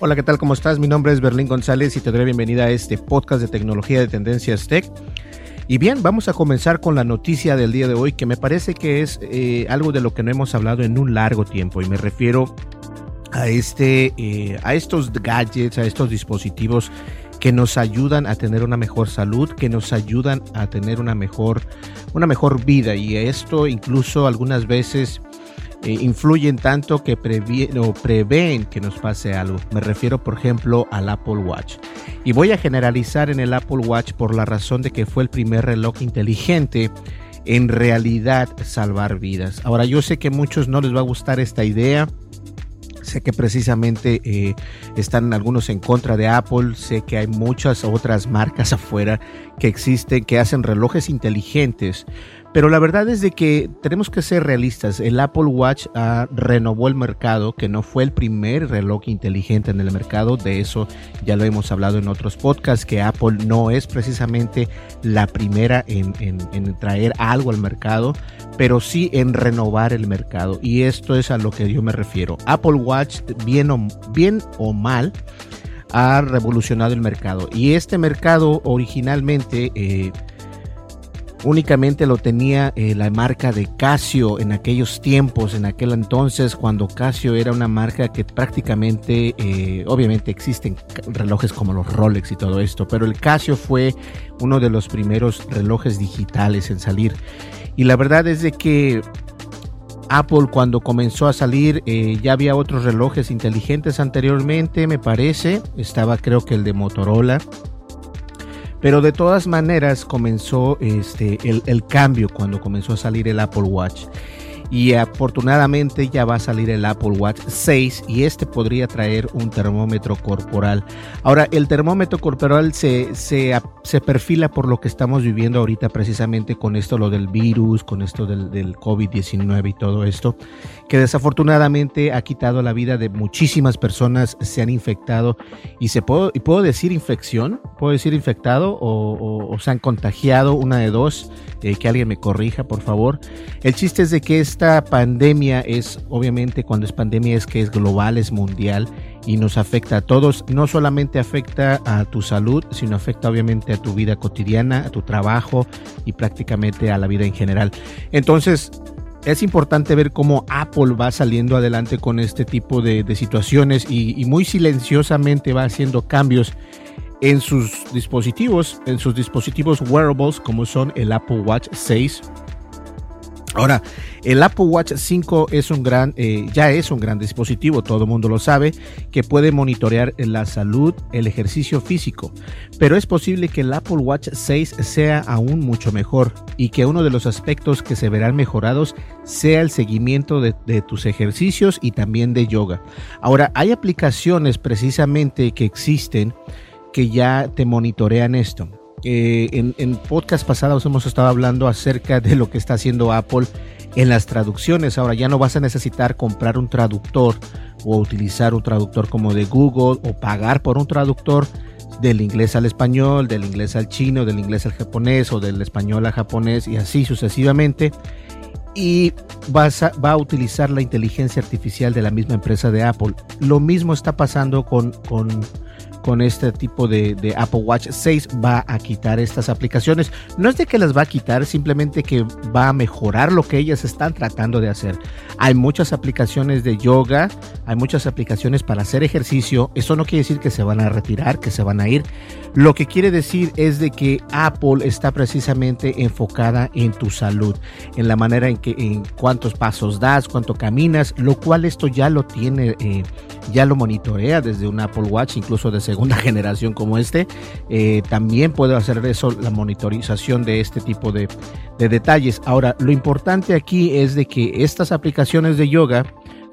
Hola, ¿qué tal? ¿Cómo estás? Mi nombre es Berlín González y te doy bienvenida a este podcast de tecnología de Tendencias Tech. Y bien, vamos a comenzar con la noticia del día de hoy que me parece que es eh, algo de lo que no hemos hablado en un largo tiempo y me refiero a, este, eh, a estos gadgets, a estos dispositivos que nos ayudan a tener una mejor salud, que nos ayudan a tener una mejor, una mejor vida y esto incluso algunas veces eh, influyen tanto que o prevén que nos pase algo. Me refiero, por ejemplo, al Apple Watch. Y voy a generalizar en el Apple Watch por la razón de que fue el primer reloj inteligente en realidad salvar vidas. Ahora yo sé que a muchos no les va a gustar esta idea. Sé que precisamente eh, están algunos en contra de Apple. Sé que hay muchas otras marcas afuera que existen que hacen relojes inteligentes. Pero la verdad es de que tenemos que ser realistas. El Apple Watch ah, renovó el mercado, que no fue el primer reloj inteligente en el mercado. De eso ya lo hemos hablado en otros podcasts, que Apple no es precisamente la primera en, traer algo al mercado, pero sí en renovar el mercado. Y esto es a lo que yo me refiero. Apple Watch, bien o, bien o mal, ha revolucionado el mercado. Y este mercado originalmente... Eh, únicamente lo tenía eh, la marca de Casio en aquellos tiempos, en aquel entonces, cuando Casio era una marca que prácticamente, eh, obviamente existen relojes como los Rolex y todo esto, pero el Casio fue uno de los primeros relojes digitales en salir. Y la verdad es de que Apple cuando comenzó a salir eh, ya había otros relojes inteligentes anteriormente, me parece. Estaba creo que el de Motorola pero de todas maneras comenzó este, el, el cambio cuando comenzó a salir el Apple Watch y afortunadamente ya va a salir el Apple Watch 6 y este podría traer un termómetro corporal. Ahora, el termómetro corporal se, se, se perfila por lo que estamos viviendo ahorita precisamente con esto, lo del virus, con esto del, del COVID-19 y todo esto, que desafortunadamente ha quitado la vida de muchísimas personas, se han infectado y se puedo, y puedo decir infección, puedo decir infectado o, se han contagiado, una de dos, eh, que alguien me corrija por favor. El chiste es de que es esta pandemia es, obviamente, cuando es pandemia es que es global, es mundial y nos afecta a todos. No solamente afecta a tu salud, sino afecta obviamente a tu vida cotidiana, a tu trabajo y prácticamente a la vida en general. Entonces, es importante ver cómo Apple va saliendo adelante con este tipo de, situaciones y, y muy silenciosamente va haciendo cambios en sus dispositivos, en sus dispositivos wearables como son el Apple Watch 6 Ahora, el Apple Watch 5 es un gran, eh, ya es un gran dispositivo, todo el mundo lo sabe, que puede monitorear la salud, el ejercicio físico, pero es posible que el Apple Watch 6 sea aún mucho mejor y que uno de los aspectos que se verán mejorados sea el seguimiento de, de tus ejercicios y también de yoga. Ahora, hay aplicaciones precisamente que existen que ya te monitorean esto. Eh, en, podcast pasados hemos estado hablando acerca de lo que está haciendo Apple en las traducciones. Ahora ya no vas a necesitar comprar un traductor o utilizar un traductor como de Google o pagar por un traductor, del inglés al español, del inglés al chino, del inglés al japonés o del español al japonés y así sucesivamente. Y vas a, va a utilizar la inteligencia artificial de la misma empresa de Apple. Lo mismo está pasando con con este tipo de, Apple Watch 6 va a quitar estas aplicaciones. No es de que las va a quitar, simplemente que va a mejorar lo que ellas están tratando de hacer. Hay muchas aplicaciones de yoga, hay muchas aplicaciones para hacer ejercicio. Eso no quiere decir que se van a retirar, que se van a ir. Lo que quiere decir es de que Apple está precisamente enfocada en tu salud, en la manera en que en cuántos pasos das, cuánto caminas, lo cual esto ya lo tiene, eh, ya lo monitorea desde un Apple Watch, incluso desde segunda generación como este, eh, también puede hacer eso, la monitorización de este tipo de, detalles. Ahora, lo importante aquí es de que estas aplicaciones de yoga,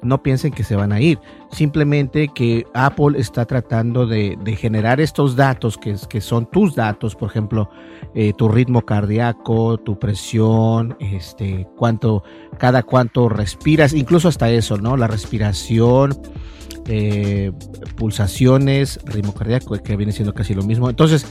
no piensen que se van a ir. Simplemente que Apple está tratando de, generar estos datos que, que, son tus datos, por ejemplo, eh, tu ritmo cardíaco, tu presión, este, cuánto, cada cuánto respiras, incluso hasta eso, ¿no? La respiración, eh, pulsaciones, ritmo cardíaco, que viene siendo casi lo mismo. Entonces,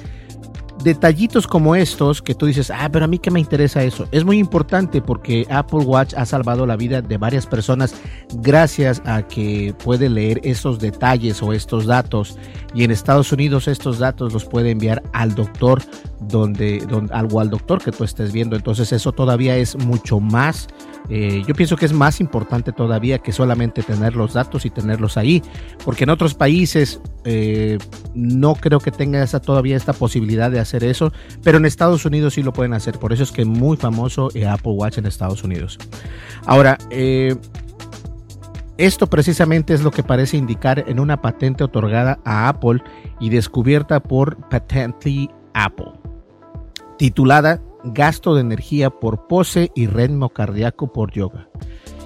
detallitos como estos que tú dices, ah, pero a mí que me interesa eso, es muy importante porque Apple Watch ha salvado la vida de varias personas gracias a que puede leer esos detalles o estos datos. Y en Estados Unidos estos datos los puede enviar al doctor donde, donde algo al doctor que tú estés viendo, entonces eso todavía es mucho más eh, yo pienso que es más importante todavía que solamente tener los datos y tenerlos ahí, porque en otros países eh, no creo que tenga todavía esta posibilidad de hacer eso, pero en Estados Unidos sí lo pueden hacer, por eso es que es muy famoso el Apple Watch en Estados Unidos. Ahora, eh, esto precisamente es lo que parece indicar en una patente otorgada a Apple y descubierta por Patently Apple, titulada Gasto de energía por pose y ritmo cardíaco por yoga.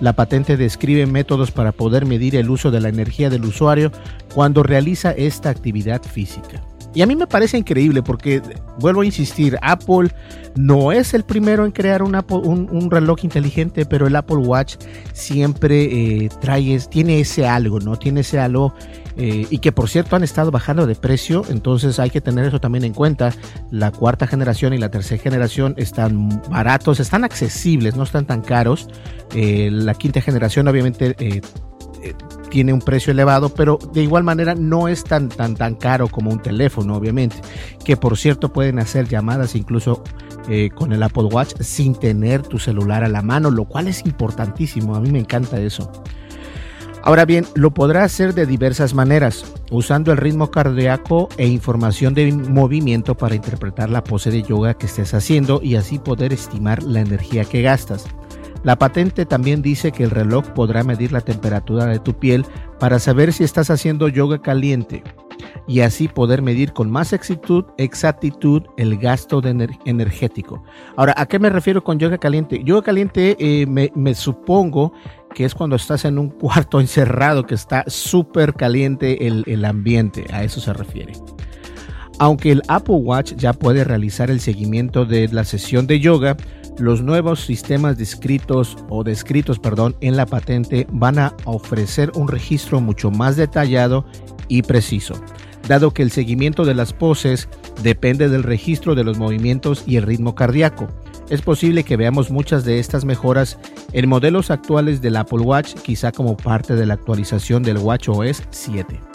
La patente describe métodos para poder medir el uso de la energía del usuario cuando realiza esta actividad física. Y a mí me parece increíble porque, vuelvo a insistir, Apple no es el primero en crear un, reloj inteligente, pero el Apple Watch siempre eh, trae, tiene ese algo, ¿no? Tiene ese algo eh, y que por cierto han estado bajando de precio, entonces hay que tener eso también en cuenta. La cuarta generación y la tercera generación están baratos, están accesibles, no están tan caros. Eh, la quinta generación obviamente tiene un precio elevado, pero de igual manera no es tan, tan, tan caro como un teléfono, obviamente. Que por cierto pueden hacer llamadas incluso eh, con el Apple Watch sin tener tu celular a la mano, lo cual es importantísimo. A mí me encanta eso. Ahora bien, lo podrá hacer de diversas maneras, usando el ritmo cardíaco e información de movimiento para interpretar la pose de yoga que estés haciendo y así poder estimar la energía que gastas. La patente también dice que el reloj podrá medir la temperatura de tu piel para saber si estás haciendo yoga caliente y así poder medir con más exactitud, el gasto de energético. Ahora, ¿a qué me refiero con yoga caliente? Yoga caliente eh, me, supongo que es cuando estás en un cuarto encerrado que está súper caliente el ambiente, a eso se refiere. Aunque el Apple Watch ya puede realizar el seguimiento de la sesión de yoga, los nuevos sistemas descritos o descritos, perdón, en la patente van a ofrecer un registro mucho más detallado y preciso, dado que el seguimiento de las poses depende del registro de los movimientos y el ritmo cardíaco. Es posible que veamos muchas de estas mejoras en modelos actuales del Apple Watch, quizá como parte de la actualización del WatchOS 7.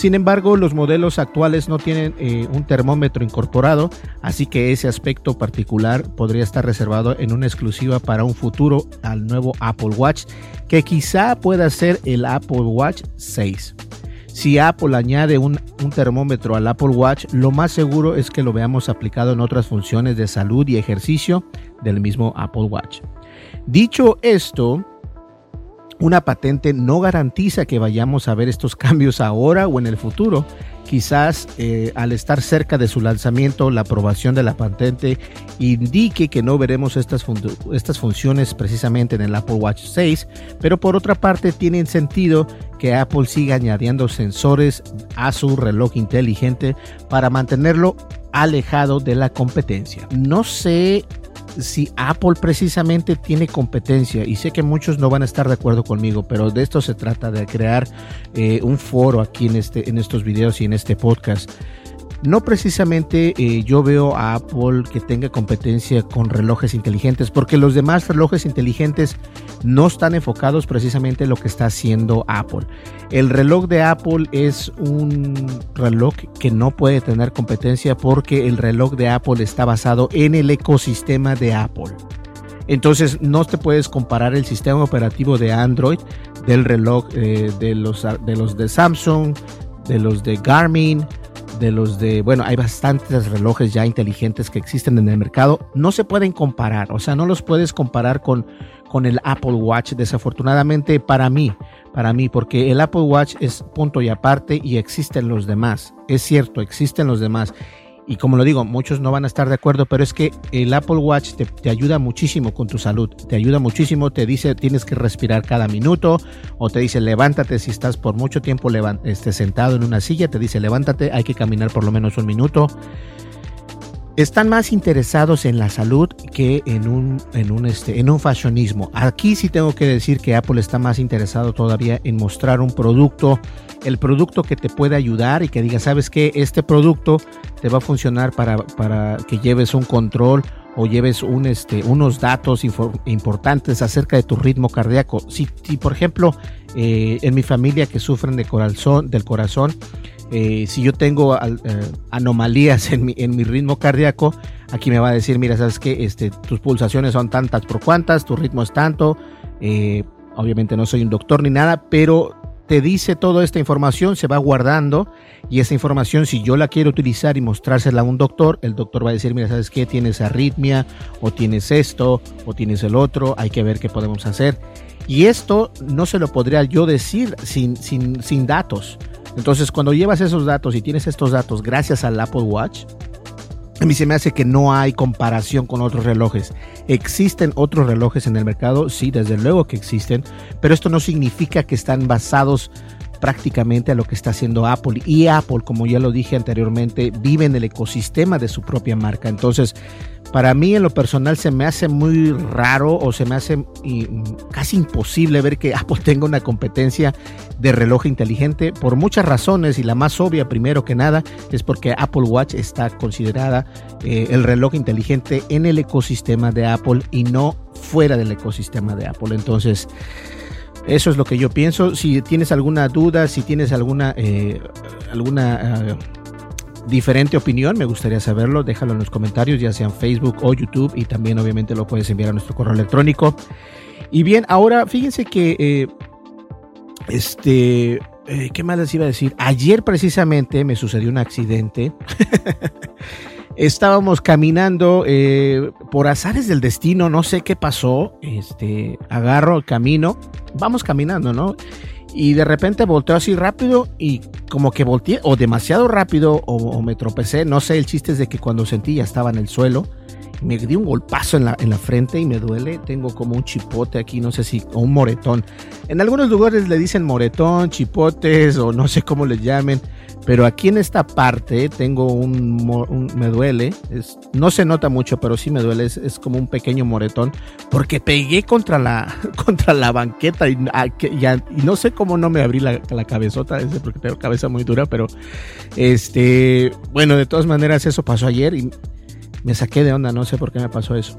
Sin embargo, los modelos actuales no tienen eh, un termómetro incorporado, así que ese aspecto particular podría estar reservado en una exclusiva para un futuro al nuevo Apple Watch, que quizá pueda ser el Apple Watch 6. Si Apple añade un, un, termómetro al Apple Watch, lo más seguro es que lo veamos aplicado en otras funciones de salud y ejercicio del mismo Apple Watch. Dicho esto, una patente no garantiza que vayamos a ver estos cambios ahora o en el futuro. Quizás eh, al estar cerca de su lanzamiento, la aprobación de la patente indique que no veremos estas, estas funciones precisamente en el Apple Watch 6, pero por otra parte tiene sentido que Apple siga añadiendo sensores a su reloj inteligente para mantenerlo alejado de la competencia. No sé si Apple precisamente tiene competencia, y sé que muchos no van a estar de acuerdo conmigo, pero de esto se trata, de crear eh, un foro aquí en, este, en estos videos y en este podcast. No precisamente eh, yo veo a Apple que tenga competencia con relojes inteligentes, porque los demás relojes inteligentes no están enfocados precisamente en lo que está haciendo Apple. El reloj de Apple es un reloj que no puede tener competencia porque el reloj de Apple está basado en el ecosistema de Apple. Entonces no te puedes comparar el sistema operativo de Android del reloj eh, de, los, de los de Samsung, de los de Garmin, de los de, bueno, hay bastantes relojes ya inteligentes que existen en el mercado, no se pueden comparar, o sea, no los puedes comparar con, con el Apple Watch, desafortunadamente para mí, para mí, porque el Apple Watch es punto y aparte y existen los demás, es cierto, existen los demás y como lo digo, muchos no van a estar de acuerdo, pero es que el Apple Watch te, ayuda muchísimo con tu salud, te ayuda muchísimo, te dice tienes que respirar cada minuto o te dice levántate si estás por mucho tiempo este, sentado en una silla, te dice levántate, hay que caminar por lo menos un minuto. Están más interesados en la salud que en un, en un, este, en un fashionismo. Aquí sí tengo que decir que Apple está más interesado todavía en mostrar un producto el producto que te puede ayudar y que diga, sabes que este producto te va a funcionar para, para que lleves un control o lleves un, este, unos datos importantes acerca de tu ritmo cardíaco. Si, por ejemplo, eh, en mi familia que sufren de del corazón, eh, si yo tengo eh, anomalías en mi, en mi, ritmo cardíaco, aquí me va a decir, mira, sabes que este, tus pulsaciones son tantas por cuantas, tu ritmo es tanto. obviamente no soy un doctor ni nada, pero te dice toda esta información, se va guardando y esa información si yo la quiero utilizar y mostrársela a un doctor, el doctor va a decir, mira, ¿sabes qué? Tienes arritmia o tienes esto o tienes el otro, hay que ver qué podemos hacer. Y esto no se lo podría yo decir sin, sin, sin datos. Entonces, cuando llevas esos datos y tienes estos datos gracias al Apple Watch, a mí se me hace que no hay comparación con otros relojes. ¿Existen otros relojes en el mercado? Sí, desde luego que existen, pero esto no significa que están basados prácticamente a lo que está haciendo Apple. Y Apple, como ya lo dije anteriormente, vive en el ecosistema de su propia marca. Entonces, para mí en lo personal se me hace muy raro o se me hace casi imposible ver que Apple tenga una competencia de reloj inteligente por muchas razones y la más obvia primero que nada es porque Apple Watch está considerada eh, el reloj inteligente en el ecosistema de Apple y no fuera del ecosistema de Apple. Entonces, eso es lo que yo pienso. Si tienes alguna duda, si tienes alguna, eh, alguna eh, diferente opinión, me gustaría saberlo. Déjalo en los comentarios, ya sea en Facebook o YouTube, y también obviamente lo puedes enviar a nuestro correo electrónico. Y bien, ahora fíjense que eh, este, ¿qué más les iba a decir? Ayer precisamente me sucedió un accidente. Estábamos caminando eh, por azares del destino, no sé qué pasó. Este, agarro el camino, vamos caminando, ¿no? Y de repente volteo así rápido y como que volteé o demasiado rápido o, me tropecé. No sé, el chiste es de que cuando sentí ya estaba en el suelo. Me di un golpazo en la, en la frente y me duele. Tengo como un chipote aquí, no sé si, o un moretón. En algunos lugares le dicen moretón, chipotes o no sé cómo le llamen. Pero aquí en esta parte tengo un, me duele, es, no se nota mucho, pero sí me duele, es, como un pequeño moretón, porque pegué contra la, contra la banqueta y, ah, y, no sé cómo no me abrí la, la cabezota, porque tengo cabeza muy dura, pero este, bueno, de todas maneras eso pasó ayer y me saqué de onda, no sé por qué me pasó eso.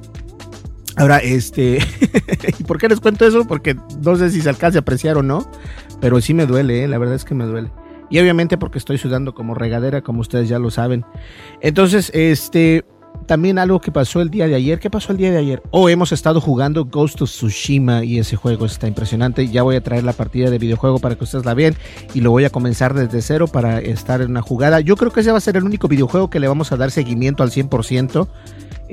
Ahora, este, ¿y por qué les cuento eso? Porque no sé si se alcanza a apreciar o no, pero sí me duele, ¿eh? la verdad es que me duele. Y obviamente porque estoy sudando como regadera, como ustedes ya lo saben. Entonces, este, también algo que pasó el día de ayer. ¿Qué pasó el día de ayer? Oh, hemos estado jugando Ghost of Tsushima y ese juego está impresionante. Ya voy a traer la partida de videojuego para que ustedes la vean y lo voy a comenzar desde cero para estar en una jugada. Yo creo que ese va a ser el único videojuego que le vamos a dar seguimiento al 100%.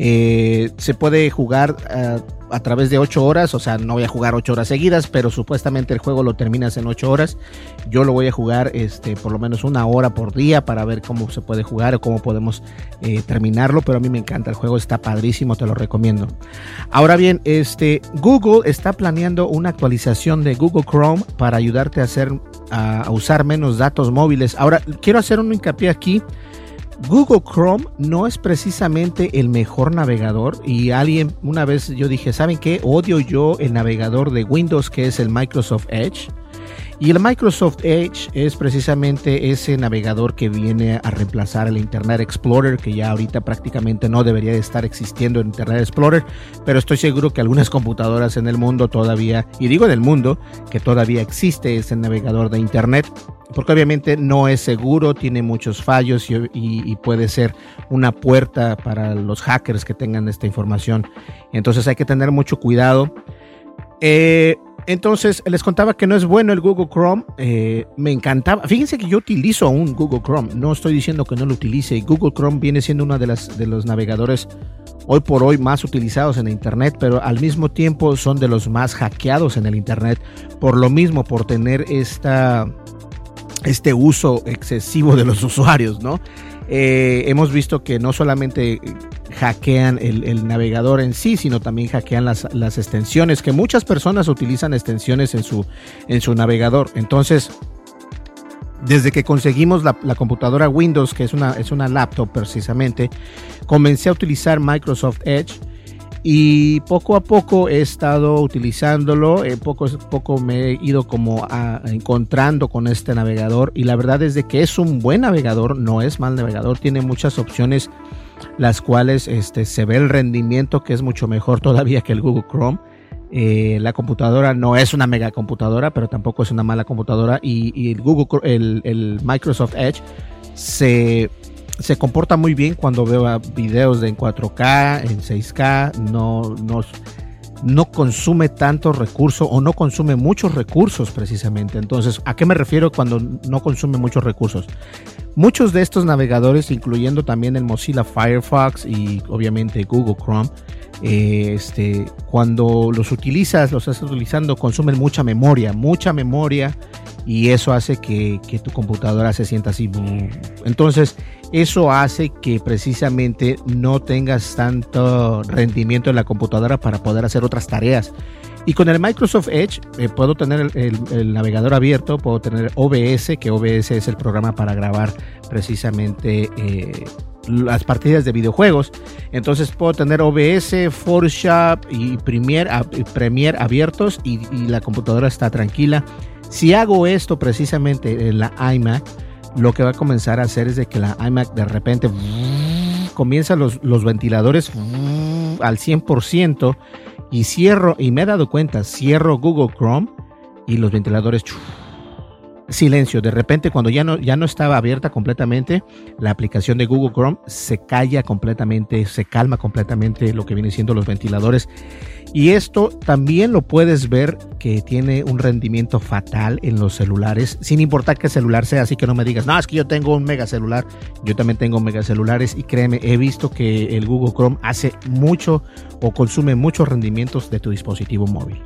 Eh, se puede jugar eh, a través de 8 horas, o sea, no voy a jugar 8 horas seguidas, pero supuestamente el juego lo terminas en 8 horas. Yo lo voy a jugar este, por lo menos una hora por día para ver cómo se puede jugar o cómo podemos eh, terminarlo, pero a mí me encanta, el juego está padrísimo, te lo recomiendo. Ahora bien, este, Google está planeando una actualización de Google Chrome para ayudarte a, hacer, a usar menos datos móviles. Ahora, quiero hacer un hincapié aquí Google Chrome no es precisamente el mejor navegador y alguien una vez yo dije, ¿saben qué? Odio yo el navegador de Windows que es el Microsoft Edge. Y el Microsoft Edge es precisamente ese navegador que viene a reemplazar el Internet Explorer, que ya ahorita prácticamente no debería de estar existiendo en Internet Explorer, pero estoy seguro que algunas computadoras en el mundo todavía, y digo en el mundo, que todavía existe ese navegador de Internet porque obviamente no es seguro, tiene muchos fallos y, puede ser una puerta para los hackers que tengan esta información. Entonces hay que tener mucho cuidado. Eh, entonces les contaba que no es bueno el Google Chrome. Eh, me encantaba. Fíjense que yo utilizo un Google Chrome. No estoy diciendo que no lo utilice. Google Chrome viene siendo uno de los navegadores hoy por hoy más utilizados en Internet, pero al mismo tiempo son de los más hackeados en el Internet. Por lo mismo, por tener esta este uso excesivo de los usuarios, ¿no? Eh, hemos visto que no solamente hackean el, navegador en sí, sino también hackean las, extensiones, que muchas personas utilizan extensiones en su, en su navegador. Entonces, desde que conseguimos la, la, computadora Windows, que es una, es una laptop precisamente, comencé a utilizar Microsoft Edge y poco a poco he estado utilizándolo, eh, poco a poco me he ido como encontrando con este navegador y la verdad es de que es un buen navegador, no es mal navegador, tiene muchas opciones las cuales este, se ve el rendimiento que es mucho mejor todavía que el Google Chrome. Eh, la computadora no es una mega computadora, pero tampoco es una mala computadora y, el Google, el, el Microsoft Edge se se comporta muy bien cuando veo videos de en 4K, en 6K, no, no, no consume tantos recursos o no consume muchos recursos precisamente. Entonces, ¿a qué me refiero cuando no consume muchos recursos? Muchos de estos navegadores, incluyendo también el Mozilla Firefox y obviamente Google Chrome, eh, este, cuando los utilizas, los estás utilizando, consumen mucha memoria, mucha memoria y eso hace que, que tu computadora se sienta así. Entonces, eso hace que precisamente no tengas tanto rendimiento en la computadora para poder hacer otras tareas. Y con el Microsoft Edge eh, puedo tener el, navegador abierto, puedo tener OBS, que OBS es el programa para grabar precisamente eh, las partidas de videojuegos. Entonces puedo tener OBS, Photoshop y Premiere, Premiere abiertos y, y la computadora está tranquila. Si hago esto precisamente en la iMac, lo que va a comenzar a hacer es de que la iMac de repente comienza los, los ventiladores al 100% y cierro, y me he dado cuenta, cierro Google Chrome y los ventiladores silencio. De repente, cuando ya no, ya no estaba abierta completamente, la aplicación de Google Chrome se calla completamente, se calma completamente lo que viene siendo los ventiladores. Y esto también lo puedes ver que tiene un rendimiento fatal en los celulares, sin importar qué celular sea. Así que no me digas, no, es que yo tengo un mega celular. Yo también tengo mega celulares y créeme, he visto que el Google Chrome hace mucho o consume muchos rendimientos de tu dispositivo móvil.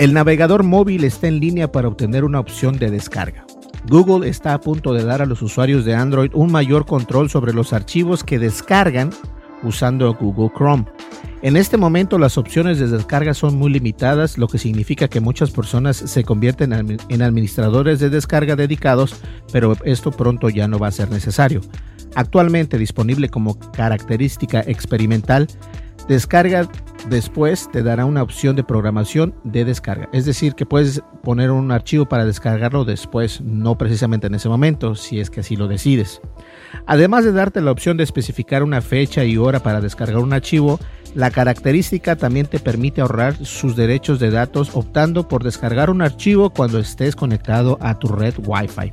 El navegador móvil está en línea para obtener una opción de descarga. Google está a punto de dar a los usuarios de Android un mayor control sobre los archivos que descargan usando Google Chrome. En este momento las opciones de descarga son muy limitadas, lo que significa que muchas personas se convierten en administradores de descarga dedicados, pero esto pronto ya no va a ser necesario. Actualmente disponible como característica experimental, Descarga después te dará una opción de programación de descarga. Es decir, que puedes poner un archivo para descargarlo después, no precisamente en ese momento, si es que así lo decides. Además de darte la opción de especificar una fecha y hora para descargar un archivo, la característica también te permite ahorrar sus derechos de datos optando por descargar un archivo cuando estés conectado a tu red Wi-Fi.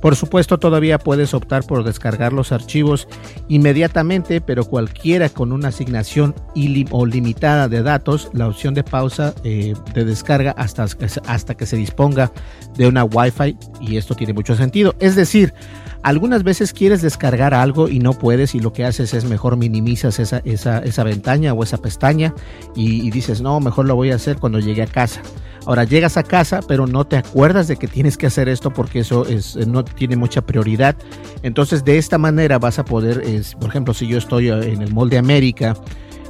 Por supuesto, todavía puedes optar por descargar los archivos inmediatamente, pero cualquiera con una asignación o limitada de datos, la opción de pausa eh, de descarga hasta, hasta que se disponga de una Wi-Fi y esto tiene mucho sentido. Es decir, algunas veces quieres descargar algo y no puedes y lo que haces es mejor minimizas esa, esa, esa ventana o esa pestaña y, y dices, no, mejor lo voy a hacer cuando llegue a casa. Ahora llegas a casa, pero no te acuerdas de que tienes que hacer esto porque eso es, no tiene mucha prioridad. Entonces, de esta manera vas a poder, por ejemplo, si yo estoy eh, en el Mall de América,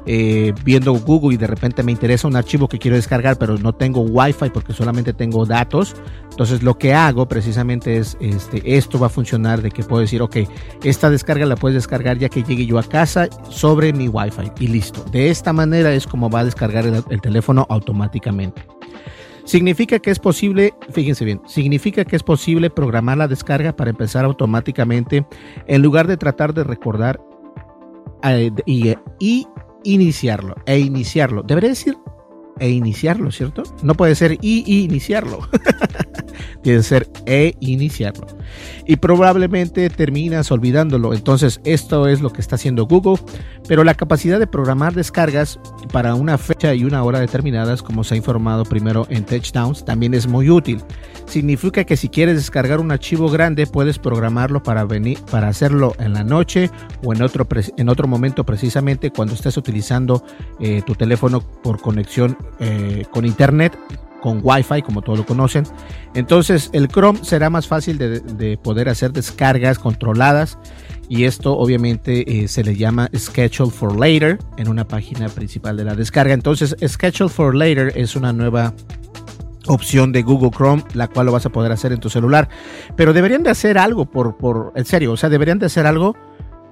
eh, viendo Google y de repente me interesa un archivo que quiero descargar, pero no tengo Wi-Fi porque solamente tengo datos. Entonces lo que hago precisamente es, este, esto va a funcionar de que puedo decir, ok, esta descarga la puedes descargar ya que llegue yo a casa sobre mi Wi-Fi y listo. De esta manera es como va a descargar el teléfono automáticamente. Significa que es posible, fíjense bien, significa que es posible programar la descarga para empezar automáticamente en lugar de tratar de recordar eh, y, y iniciarlo, e iniciarlo. Debería decir e iniciarlo, ¿cierto? No puede ser y, iniciarlo. Tiene que ser e iniciarlo. Y probablemente terminas olvidándolo. Entonces, esto es lo que está haciendo Google. Pero la capacidad de programar descargas para una fecha y una hora determinadas, como se ha informado primero en Touchdowns, también es muy útil. Significa que si quieres descargar un archivo grande, puedes programarlo para, venir, para hacerlo en la noche o en otro, en otro momento, precisamente cuando estés utilizando eh, tu teléfono por conexión eh, con internet con Wi-Fi, como todos lo conocen. Entonces, el Chrome será más fácil de, poder hacer descargas controladas. Y esto obviamente eh, se le llama Schedule for Later en una página principal de la descarga. Entonces, Schedule for Later es una nueva opción de Google Chrome, la cual lo vas a poder hacer en tu celular. Pero deberían de hacer algo por, por, en serio, o sea, deberían de hacer algo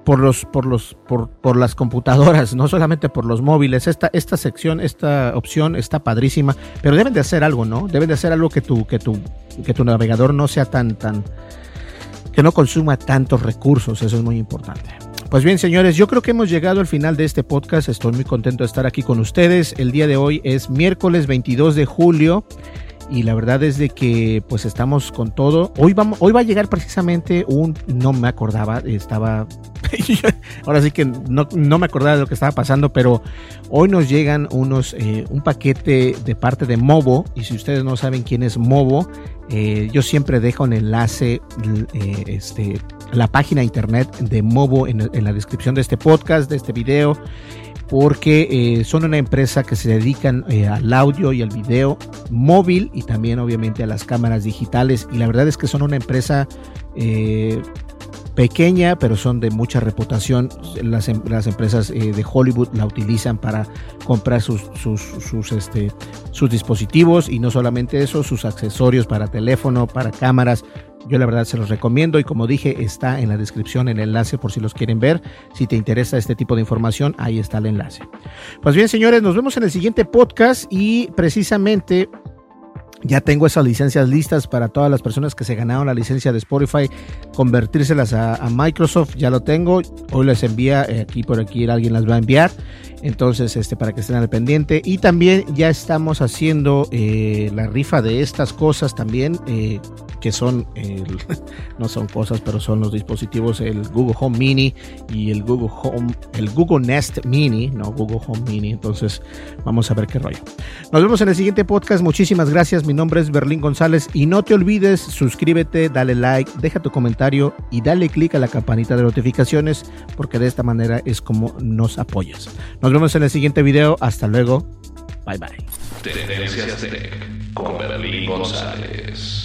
por los por los por, por, las computadoras, no solamente por los móviles. Esta esta sección, esta opción está padrísima, pero deben de hacer algo, ¿no? Deben de hacer algo que tu que tu que tu navegador no sea tan tan que no consuma tantos recursos, eso es muy importante. Pues bien, señores, yo creo que hemos llegado al final de este podcast. Estoy muy contento de estar aquí con ustedes. El día de hoy es miércoles 22 de julio y la verdad es de que pues estamos con todo. Hoy vamos, hoy va a llegar precisamente un, no me acordaba, estaba, ahora sí que no, no, me acordaba de lo que estaba pasando, pero hoy nos llegan unos, eh, un paquete de parte de Movo y si ustedes no saben quién es Movo, eh, yo siempre dejo un enlace, eh, este, la página internet de Movo en, en la descripción de este podcast, de este video porque eh, son una empresa que se dedican eh, al audio y al video móvil y también obviamente a las cámaras digitales. Y la verdad es que son una empresa eh, pequeña pero son de mucha reputación las, em, empresas de Hollywood la utilizan para comprar sus, este, sus dispositivos y no solamente eso sus accesorios para teléfono para cámaras yo la verdad se los recomiendo y como dije está en la descripción el enlace por si los quieren ver. Si te interesa este tipo de información, ahí está el enlace. Pues bien señores, nos vemos en el siguiente podcast y precisamente ya tengo esas licencias listas para todas las personas que se ganaron la licencia de Spotify, convertírselas a, Microsoft. Ya lo tengo. Hoy les envía, eh, aquí por aquí alguien las va a enviar. Entonces, este, para que estén al pendiente. Y también ya estamos haciendo eh, la rifa de estas cosas también. Eh, que son, no son cosas, pero son los dispositivos, el Google Home Mini y el Google Home, el Google Nest Mini, no Google Home Mini. Entonces, vamos a ver qué rollo. Nos vemos en el siguiente podcast. Muchísimas gracias. Mi nombre es Berlín González y no te olvides, suscríbete, dale like, deja tu comentario y dale click a la campanita de notificaciones porque de esta manera es como nos apoyas. Nos vemos en el siguiente video. Hasta luego. Bye bye. Tendencias Tech con Berlín González.